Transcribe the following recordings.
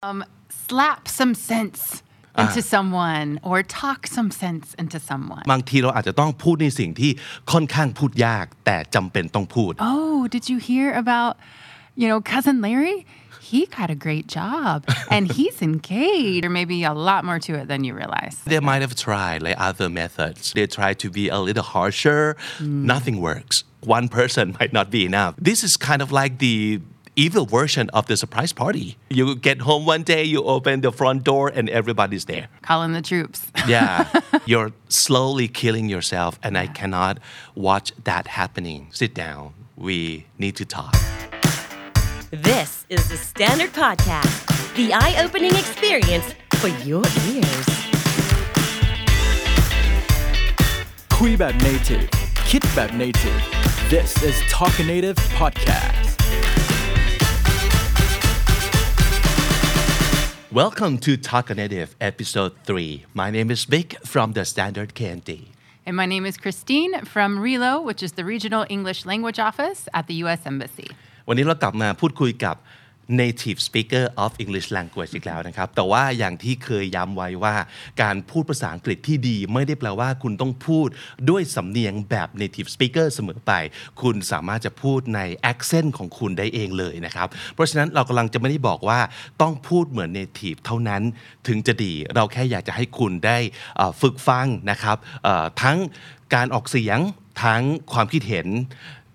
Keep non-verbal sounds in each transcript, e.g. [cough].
Um, slap some sense into someone or talk some sense into someone. บางทีเราอาจจะต้องพูดในสิ่งที่ค่อนข้างพูดยาก แต่จำเป็นต้องพูด Oh, did you hear about, you know, cousin Larry? He got a great job [laughs] and he's engaged. There may be a lot more to it than you realize. They might have tried like other methods. They try to be a little harsher. Nothing works. One person [laughs] might not be enough. This is kind of like the evil version of the surprise party. You get home one day, you open the front door, and everybody's there. Calling the troops. [laughs] Yeah, [laughs] you're slowly killing yourself, and I cannot watch that happening. Sit down. We need to talk. This is the Standard Podcast, the eye opening experience for your ears. คุยแบบ native คิดแบบ native This is Talk Native Podcast Welcome to Talk Native, episode 3. My name is Big from the Standard KND. And my name is Christine from RELO, which is the Regional English Language Office at the U.S. Embassy. วันนี้เรากลับมาพูดคุยกับ native speaker of English language อีกแล้วนะครับ แต่ว่าอย่างที่เคยย้ำไว้ว่า การพูดภาษาอังกฤษที่ดี ไม่ได้แปลว่าคุณต้องพูดด้วยสำเนียงแบบ native speaker เสมอไป คุณสามารถจะพูดใน accent ของคุณได้เองเลยนะครับ เพราะฉะนั้นเรากำลังจะไม่ได้บอกว่าต้องพูดเหมือน native เท่านั้นถึงจะดี เราแค่อยากจะให้คุณได้ฝึกฟังนะครับทั้งการออกเสียงทั้งความคิดเห็น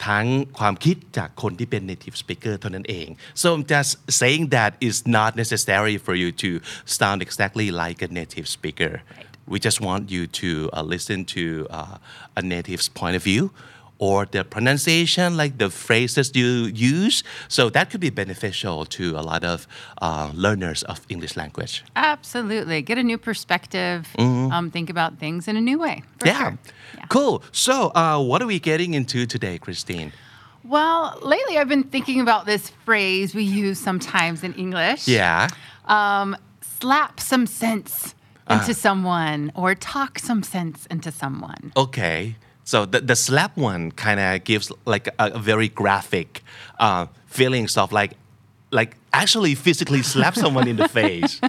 ทั้งความคิดจากคนที่เป็น native speaker เท่านั้นเอง so I'm just saying that it's not necessary for you to sound exactly like a native speaker we just want you to uh, listen to uh, a native's point of view or the pronunciation like the phrases you use so that could be beneficial to a lot of uh, learners of English language Absolutely. Get a new perspective. Um, think about things in a new way. Yeah sure. Yeah. cool so uh, what are we getting into today Christine Well, lately I've been thinking about this phrase we use sometimes in English. yeah Um, slap some sense into someone or talk some sense into someone. Okay. So the, the slap one kind of gives like a, a very graphic uh, feelings of like like actually physically slap someone in the [laughs] face.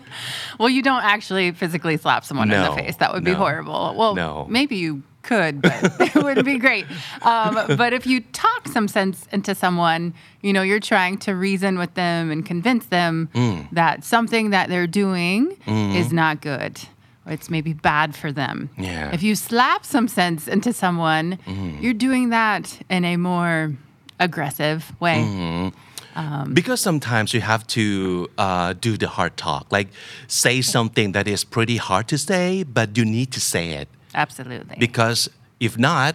Well, you don't actually physically slap someone in the face. That would be no, horrible. Well, no. maybe you could, but [laughs] it wouldn't be great. Um, but if you talk some sense into someone, you know, you're trying to reason with them and convince them Mm. that something that they're doing is not good. It's maybe bad for them. Yeah. If you slap some sense into someone, you're doing that in a more aggressive way. Mm-hmm. because sometimes you have to uh, do the hard talk, like say something that is pretty hard to say, but you need to say it. Absolutely. Because if not,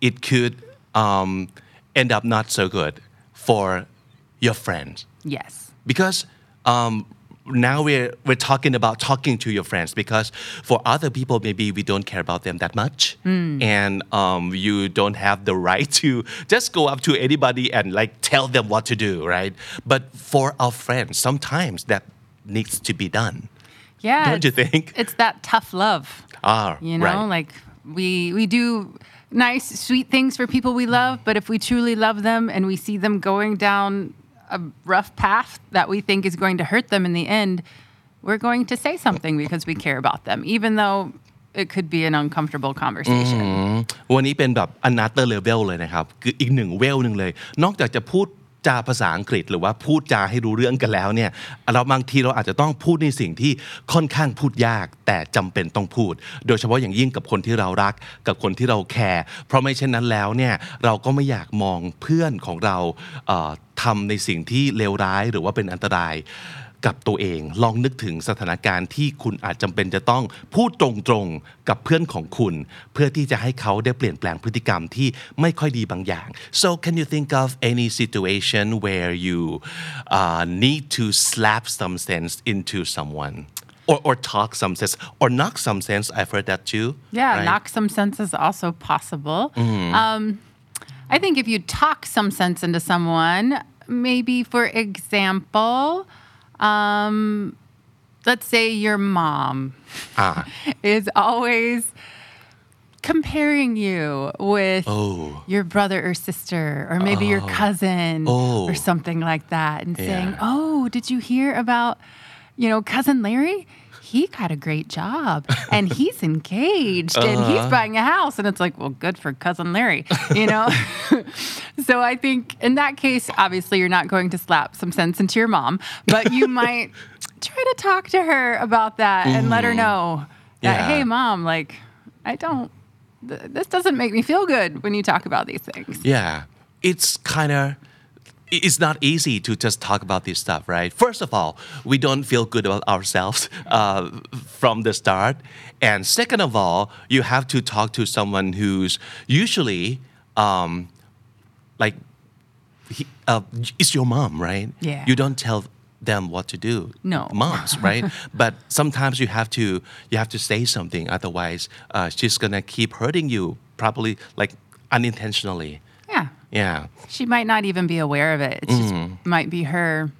it could um, end up not so good for your friends. yes. because um, now we're we're talking about talking to your friends because for other people maybe we don't care about them that much and um, you don't have the right to just go up to anybody and like tell them what to do right but for our friends sometimes that needs to be done Yeah. Don't you think? It's that tough love. ah You know, right. like we we do nice, sweet things for people we love, but if we truly love them and we see them going down a rough path that we think is going to hurt them in the end, we're going to say something because we care about them, even though it could be an uncomfortable conversation. วันนี้เป็นแบบ another level เลยนะครับ คืออีกหนึ่งเวลหนึ่งเลย นอกจากจะพูด จาภาษาอังกฤษ หรือว่าพูดจาให้รู้เรื่องกันแล้วเนี่ยเราบางทีเราอาจจะต้องพูดในสิ่งที่ค่อนข้างพูดยาก แต่จำเป็นต้องพูด โดยเฉพาะอย่างยิ่งกับคนที่เรารักกับคนที่เราแคร์เพราะไม่เช่นนั้นแล้วเนี่ยเราก็ไม่อยากมองเพื่อนของเราทำในสิ่งที่เลวร้ายหรือว่าเป็นอันตราย กับตัวเองลองนึกถึงสถานการณ์ที่คุณอาจจำเป็นจะต้องพูดตรงๆกับเพื่อนของคุณ เพื่อที่จะให้เขาได้เปลี่ยนแปลงพฤติกรรมที่ไม่ค่อยดีบางอย่าง so can you think of any situation where you uh, need to slap some sense into someone or, or talk some sense or knock some sense I've heard that too Yeah, right? knock some sense is also possible. Um, I think if you talk some sense into someone, maybe for example, um, let's say your mom Ah. [laughs] is always comparing you with Oh. your brother or sister or maybe your cousin Oh. or something like that and saying, "Oh, did you hear about you know, cousin Larry, he got a great job and he's [laughs] engaged and Uh-huh. he's buying a house. And it's like, well, good for cousin Larry, you know? [laughs] [laughs] so I think in that case, obviously, you're not going to slap some sense into your mom, but you might try to talk to her about that and let her know that, Yeah. hey, mom, like, I don't, th- this doesn't make me feel good when you talk about these things. Yeah, it's kind of it's not easy to just talk about this stuff, right? First of all, we don't feel good about ourselves uh, from the start, and second of all, you have to talk to someone who's usually um, like he, uh, it's your mom, right? Yeah. You don't tell them what to do. No. moms, [laughs] right? but sometimes you have to you have to say something, otherwise, uh, she's gonna keep hurting you, probably like unintentionally. Yeah. Yeah. She might not even be aware of it. It just might be her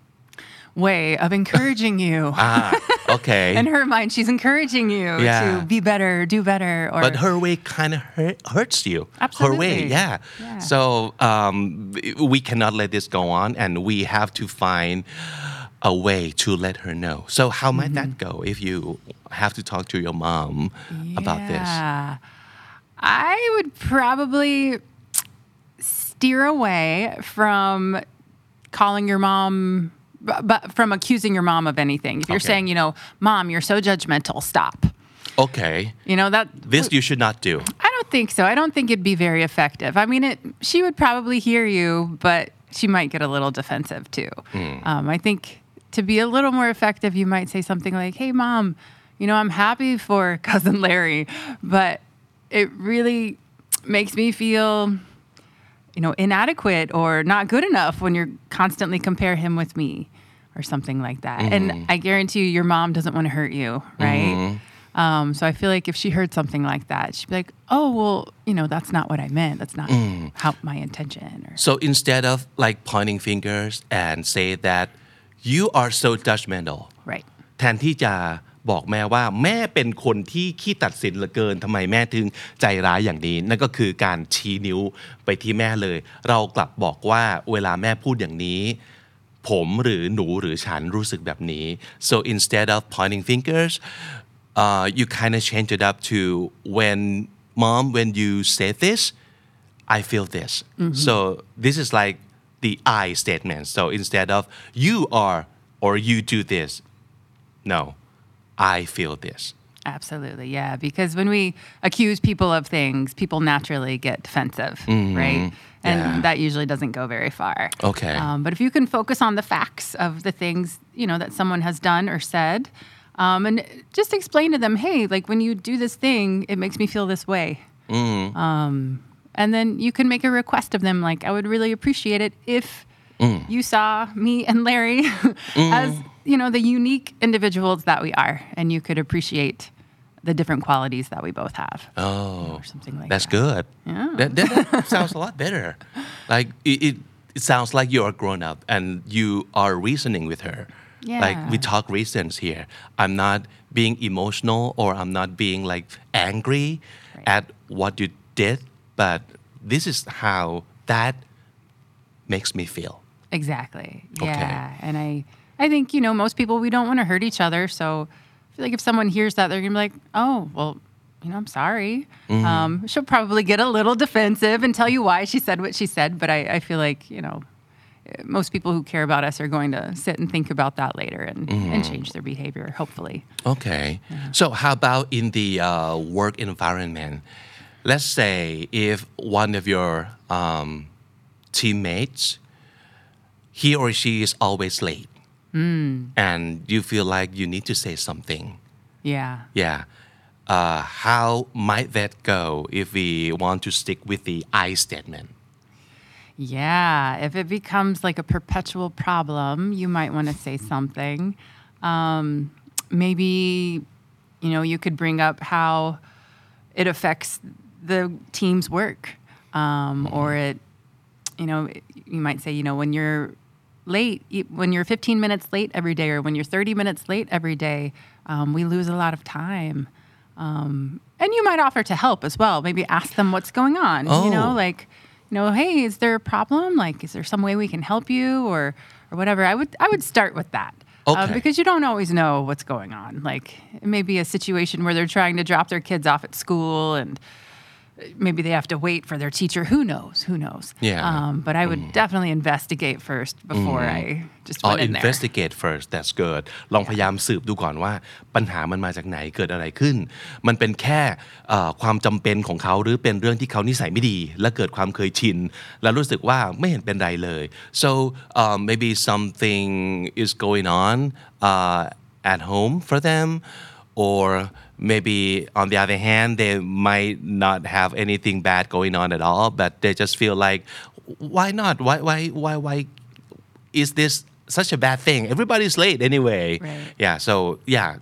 way of encouraging you. [laughs] Ah, okay. [laughs] In her mind, she's encouraging you Yeah. to be better, do better, or but her way kind of hurt, hurts you. Absolutely. Her way, yeah. Yeah. So um, we cannot let this go on, and we have to find a way to let her know. So how might that Mm-hmm. go if you have to talk to your mom about this? Yeah. I would probably steer away from calling your mom, but from accusing your mom of anything. If you're Okay. saying, you know, mom, you're so judgmental, stop. Okay, You know, that this you should not do. I don't think so. I don't think it'd be very effective. I mean, it. She would probably hear you, but she might get a little defensive too. Um, I think to be a little more effective, you might say something like, "Hey, mom, you know, I'm happy for [laughs] cousin Larry, but it really makes me feel." You know, inadequate or not good enough when you're constantly compare him with me or something like that. And I guarantee you, your mom doesn't want to hurt you, right? Um, so I feel like if she heard something like that, she'd be like, "Oh, well, you know, that's not what I meant. That's not how my intention." Or So instead of like pointing fingers and say that you are so judgmental, right, แทนที่จะ บอกแม่ว่าแม่เป็นคนที่ขี้ตัดสินเหลือเกินทำไมแม่ถึงใจร้ายอย่างนี้ นั่นก็คือการชี้นิ้วไปที่แม่เลย เรากลับบอกว่าเวลาแม่พูดอย่างนี้ ผมหรือหนูหรือฉันรู้สึกแบบนี้ so instead of pointing fingers uh, you kind of change it up to when mom when you say this I feel this so this is like the I statement so instead of you are or you do this no I feel this absolutely, yeah. Because when we accuse people of things, people naturally get defensive, right? And Yeah. that usually doesn't go very far. Okay. Um, but if you can focus on the facts of the things you know that someone has done or said, um, and just explain to them, hey, like when you do this thing, it makes me feel this way. Um, and then you can make a request of them, like I would really appreciate it if Mm. you saw me and Larry [laughs] as mm. you know the unique individuals that we are, and you could appreciate the different qualities that we both have. oh or something like that's that. good Yeah. that, that, that [laughs] sounds a lot better like it, it, it sounds like you're grown up and you are reasoning with her Yeah. like we talk reasons here I'm not being emotional or I'm not being like angry Right. at what you did but this is how that makes me feel Exactly. Okay. Yeah. And I I think, you know, most people we don't want to hurt each other. So I feel like if someone hears that, they're gonna be like, Oh, well, you know, I'm sorry. Mm-hmm. Um, she'll probably get a little defensive and tell you why she said what she said. But I, I feel like, you know, most people who care about us are going to sit and think about that later and, Mm-hmm. and change their behavior, hopefully. Okay. So how about in the uh, work environment? Let's say if one of your um, teammates, he or she is always late, and you feel like you need to say something. Yeah. Yeah. Uh, how might that go if we want to stick with the I statement? Yeah, if it becomes like a perpetual problem, you might want to say something. Um, maybe, you know, you could bring up how it affects the team's work, um, or it, you know, you might say, you know, when you're late, when you're 15 minutes late every day, or when you're 30 minutes late every day, um, we lose a lot of time. Um, and you might offer to help as well. Maybe ask them what's going on. You know, Oh. like, you know, hey, is there a problem? Like, is there some way we can help you, or or whatever? I would I would start with that. Uh, because you don't always know what's going on. Like it may be a situation where they're trying to drop their kids off at school and maybe they have to wait for their teacher. Who knows? Who knows? Yeah. Mm. Um, but I would definitely investigate first before I just or went in there. investigate first that's good ลองพยายามสืบดูก่อนว่า ปัญหามันมาจากไหนเกิดอะไรขึ้น มันเป็นแค่เอ่อความจำเป็นของเขาหรือเป็นเรื่องที่เขานิสัยไม่ดี และเกิดความเคยชิน แล้วรู้สึกว่าไม่เห็นเป็นไรเลย so um, maybe something is going on uh, at home for them or maybe on the other hand they might not have anything bad going on at all but they just feel like why not why why why why is this such a bad thing? Everybody's late anyway. Right. Yeah, so yeah,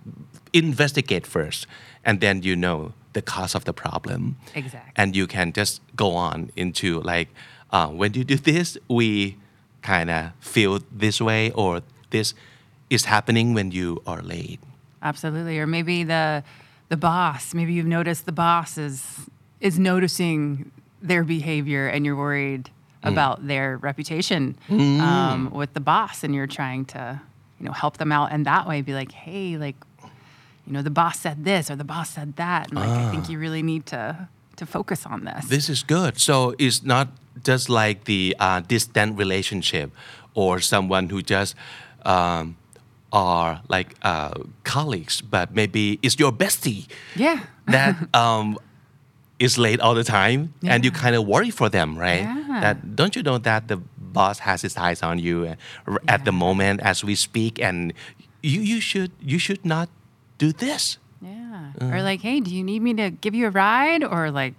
investigate first and then you know the cause of the problem. Exactly. And you can just go on into like, uh, when you do this, we kind of feel this way or this is happening when you are late. Absolutely. Or maybe the the boss. Maybe you've noticed the boss is is noticing their behavior, and you're worried about their reputation um, with the boss, and you're trying to you know help them out, and that way be like, hey, like you know, the boss said this or the boss said that, and like I think you really need to to focus on this. This is good. So it's not just like the uh, distant relationship or someone who just um, are like uh, colleagues, but maybe it's your bestie yeah. that [laughs] um, is late all the time, and you kind of worry for them, right? Yeah. That don't you know that the boss has his eyes on you uh, at the moment as we speak, and you you should you should not do this. Yeah. Or like, hey, do you need me to give you a ride or like,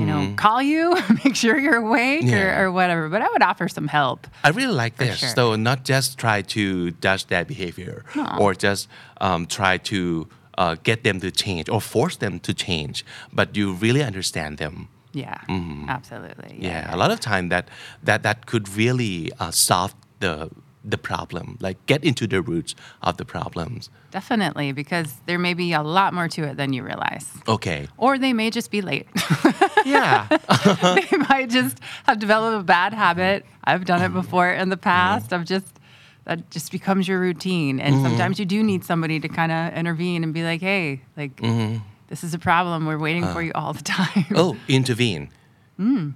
you know, call you, [laughs] make sure you're awake Yeah. or, or whatever. But I would offer some help. I really like this. sure. So not just try to judge that behavior or just um, try to uh, get them to change or force them to change, but you really understand them. Yeah. Absolutely. Yeah, a lot of time that that that could really uh, solve the the problem, like get into the roots of the problems. Definitely, because there may be a lot more to it than you realize. Okay. Or they may just be late. [laughs] Yeah. [laughs] they might just have developed a bad habit. I've done it before in the past. I've just that just becomes your routine. And mm-hmm. sometimes you do need somebody to kind of intervene and be like, hey, like mm-hmm. this is a problem. We're waiting for uh. you all the time. oh, intervene. Mm.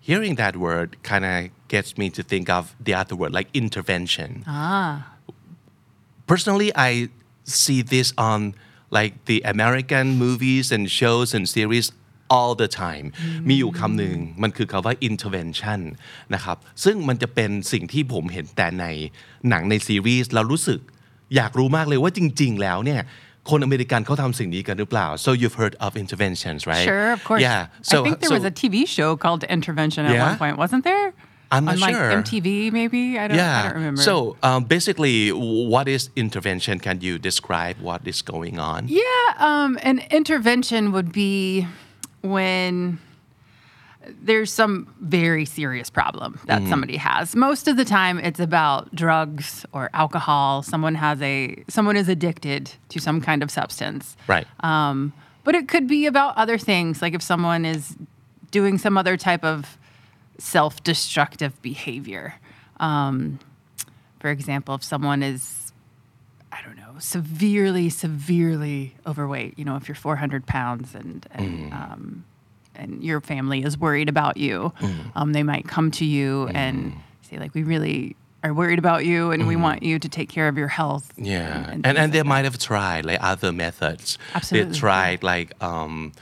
Hearing that word kind of gets me to think of the other word, like intervention. Ah. Personally, I see this on like the American movies and shows and series all the time มีอยู่คำหนึ่งมันคือคำว่า intervention นะครับซึ่งมันจะเป็นสิ่งที่ผมเห็นแต่ในหนังในซีรีส์แล้วรู้สึกอยากรู้มากเลยว่าจริง ๆ แล้วเนี่ยคนอเมริกันเขาทำสิ่งนี้กันหรือเปล่า so you've heard of interventions right Sure, of course. yeah I think there so was a TV show called Intervention at Yeah? one point, wasn't there? I'm not On like sure. MTV, maybe. I don't. I don't remember. So um, basically, what is intervention? Can you describe what is going on? yeah, um, an intervention would be when there's some very serious problem that somebody has. Most of the time, it's about drugs or alcohol. Someone has a someone is addicted to some kind of substance. Right. Um, but it could be about other things, like if someone is doing some other type of self destructive behavior. Um, for example, if someone is, I don't know, severely, severely overweight, you know, if you're 400 pounds and, and, um, and your family is worried about you, um, they might come to you and say, like, we really are worried about you and we want you to take care of your health. Yeah, and things and, like they that. might have tried like other methods. Absolutely, They tried like um,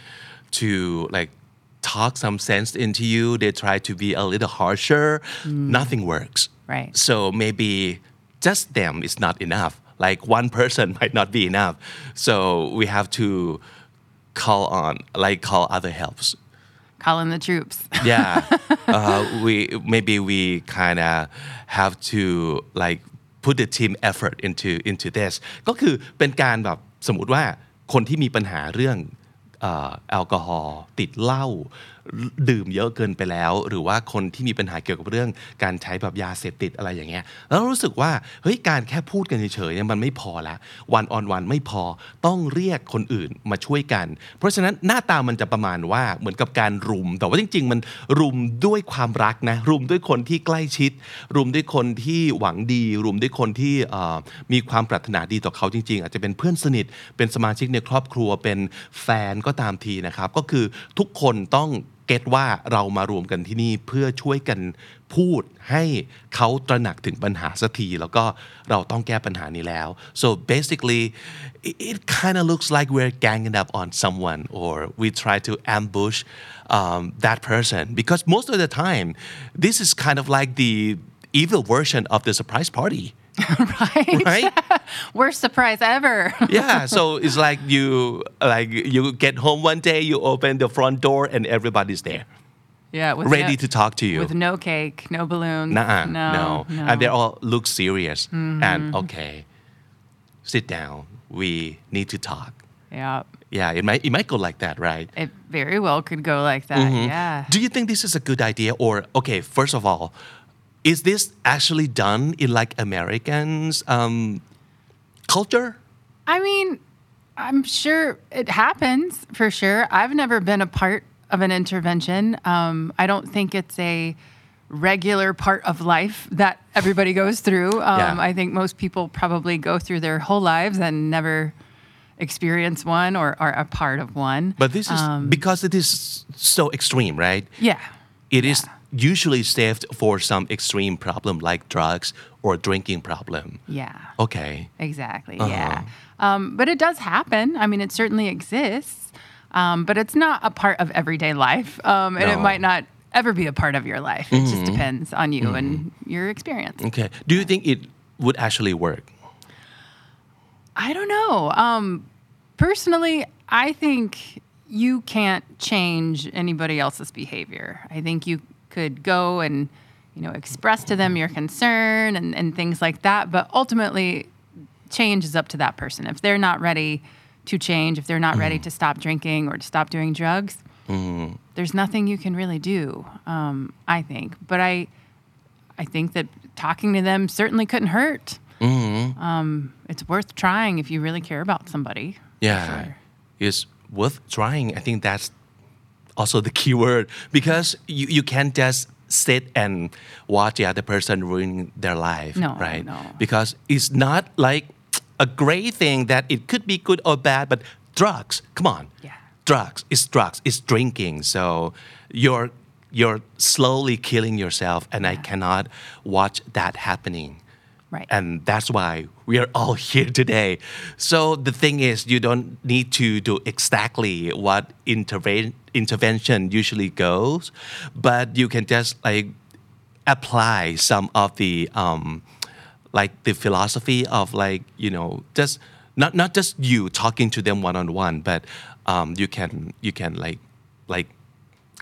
to like talk some sense into you. They try to be a little harsher. Nothing works. Right. So maybe just them is not enough Like one person [laughs] might not be enough. So we have to call on like call other helps. Call in the troops. [laughs] yeah uh, we maybe we kind of have to like put the team effort into into this ก็คือเป็นการแบบสมมุติว่าคนที่มีปัญหาเรื่องเอ่อ แอลกอฮอล์ติดเหล้าดื่มเยอะเกินไปแล้ว หรือว่าคนที่มีปัญหาเกี่ยวกับเรื่องการใช้แบบยาเสพติดอะไรอย่างเงี้ยแล้วรู้สึกว่าเฮ้ยการแค่พูดกันเฉยๆยมันไม่พอละวันออนวันไม่พอต้องเรียกคนอื่นมาช่วยกัน เพราะฉะนั้นหน้าตามันจะประมาณว่าเหมือนกับการรุม แต่ว่าจริง ๆ มันรุมด้วยความรักนะรุมด้วยคนที่ใกล้ชิด รุมด้วยคนที่หวังดี รุมด้วยคนที่มีความปรารถนาดีต่อเขาจริง ๆ อาจจะเป็นเพื่อนสนิทเป็นสมาชิกในครอบครัวเป็นแฟนก็ตามทีนะครับ ก็คือทุกคนต้องเก็ตว่าเรามารวมกันที่นี่เพื่อช่วยกันพูดให้เขาตระหนักถึงปัญหาสักทีแล้วก็เราต้องแก้ปัญหานี้แล้ว so basically it, kind of looks like we're ganging up on someone or we try to ambush um, that person because most of the time this is kind of like the evil version of the surprise party [laughs] right? right [laughs] Worst surprise ever. [laughs] yeah so it's like you like you get home one day you open the front door and everybody's there yeah, with ready no, to talk to you with no cake, no balloons. Nuh-uh, no, no. no. And they all look serious. Mm-hmm. And okay, sit down. We need to talk. yeah, Yeah, it might it might go like that, right? it very well could go like that. Mm-hmm. Yeah. Do you think this is a good idea? Or okay, first of all, is this actually done in like Americans um, culture? I mean, I'm sure it happens for sure. I've never been a part of an intervention. Um, I don't think it's a regular part of life that everybody goes through. Um, Yeah. I think most people probably go through their whole lives and never experience one or are a part of one. But this is because it is so extreme, right? yeah. It is usually saved for some extreme problem like drugs or drinking problem. Yeah. Okay. Exactly. Uh-huh. Yeah. Um, but it does happen. I mean, it certainly exists, um, but it's not a part of everyday life, um, and it might not ever be a part of your life. It just depends on you and your experience. Okay. Do you think it would actually work? I don't know. Um, personally, I think you can't change anybody else's behavior. I think you could go and you know express to them your concern and, and things like that, but ultimately, change is up to that person. If they're not ready to change, if they're not ready to stop drinking or to stop doing drugs, there's nothing you can really do. Um, I think, but I, I think that talking to them certainly couldn't hurt. Um, it's worth trying if you really care about somebody. Yeah. Sure. It's worth trying. I think that's also the key word because you, you can't just sit and watch the other person ruin their life. No, right? no. Because it's not like a great thing that it could be good or bad, but drugs, come on. Yeah. Drugs, it's drugs, it's drinking. So you're you're slowly killing yourself and I cannot watch that happening. Right. And that's why we are all [laughs] here today. So the thing is, you don't need to do exactly what interve- intervention usually goes, but you can just like apply some of the um, like the philosophy of like you know just not not just you talking to them one on one, but um, you can you can like like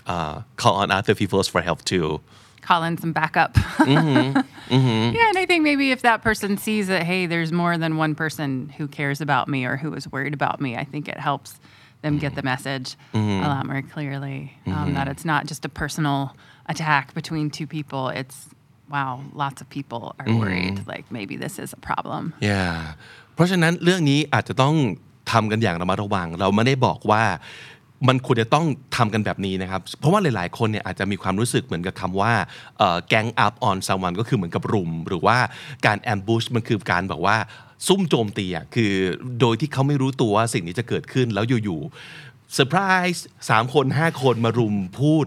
uh, call on other people for help too. Call in some backup. mm-hmm [laughs] Yeah, and I think maybe if that person sees that, hey, there's more than one person who cares about me or who is worried about me, I think it helps them get the message a lot more clearly. Um, that it's not just a personal attack between two people. It's wow, lots of people are worried. Like maybe this is a problem. yeah เพราะฉะนั้นเรื่องนี้อาจจะต้องทำกันอย่างระมัดระวัง เราไม่ได้บอกว่ามันควรจะต้องทำกันแบบนี้นะครับ เพราะว่าหลาย ๆ คนเนี่ยอาจจะมีความรู้สึกเหมือนกับคำว่าแกง up on someone ก็คือเหมือนกับรุม หรือว่าการ ambush มันคือการแบบว่า ซุ่มโจมตีอะคือโดยที่เขาไม่รู้ตัวว่าสิ่งนี้จะเกิดขึ้นแล้วอยู่ๆเซอร์ไพรส์สามคนห้าคนมารุมพูด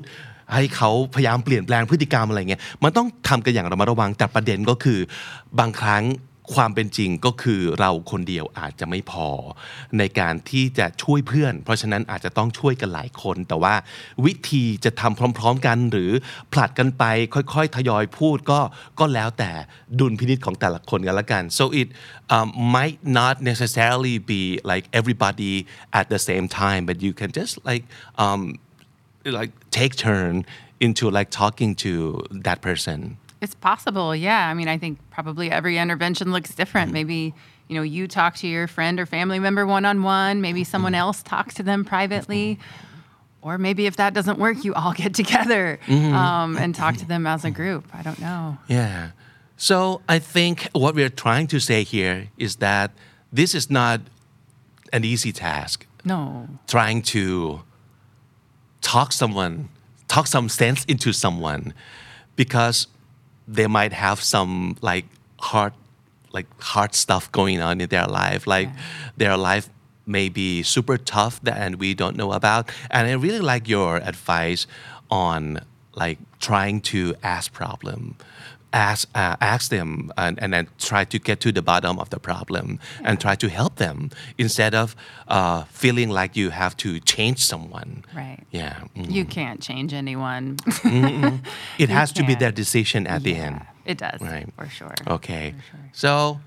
ให้เขาพยายามเปลี่ยนแปลงพฤติกรรมอะไรเงี้ยมันต้องทำกันอย่างระมัดระวังแต่ประเด็นก็คือบางครั้ง ความเป็นจริงก็คือเราคนเดียวอาจจะไม่พอ ในการที่จะช่วยเพื่อน เพราะฉะนั้นอาจจะต้องช่วยกันหลายคน แต่ว่าวิธีจะทำพร้อม ๆ กันหรือผลัดกันไปค่อยๆ ทยอยพูดก็ก็แล้วแต่ดุลพินิจของแต่ละคนกันละกัน so it um, might not necessarily be like everybody at the same time but you can just like um, like take turn into like talking to that person It's possible, yeah. I mean, I think probably every intervention looks different. Mm-hmm. Maybe, you know, you talk to your friend or family member one on one, maybe mm-hmm. someone else talks to them privately. or maybe if that doesn't work, you all [laughs] get together mm-hmm. um, and talk to them as a group. I don't know. Yeah. So I think what we're trying to say here is that this is not an easy task. No. Trying to talk someone, talk some sense into someone, because they might have some like hard, like hard stuff going on in their life. Like their life may be super tough that and we don't know about. And I really like your advice on like trying to ask problem ask uh, ask them and, and then try to get to the bottom of the problem and try to help them instead of uh, feeling like you have to change someone Right. yeah mm. You can't change anyone. [laughs] it has to be their decision at the end It does, Right. for sure. Okay. So,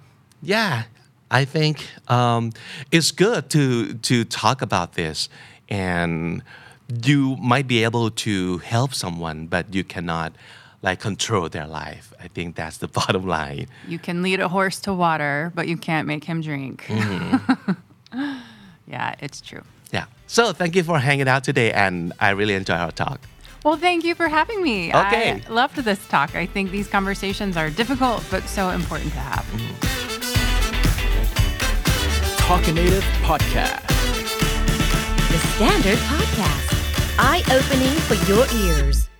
yeah, I think um, it's good to to talk about this, and you might be able to help someone, but you cannot like control their life. I think that's the [laughs] bottom line. You can lead a horse to water, but you can't make him drink. Mm-hmm. [laughs] yeah, it's true. Yeah. So thank you for hanging out today, and I really enjoy our talk. Well, thank you for having me. Okay. I loved this talk. I think these conversations are difficult, but so important to have. Talk Native Podcast. The Standard Podcast, eye opening for your ears.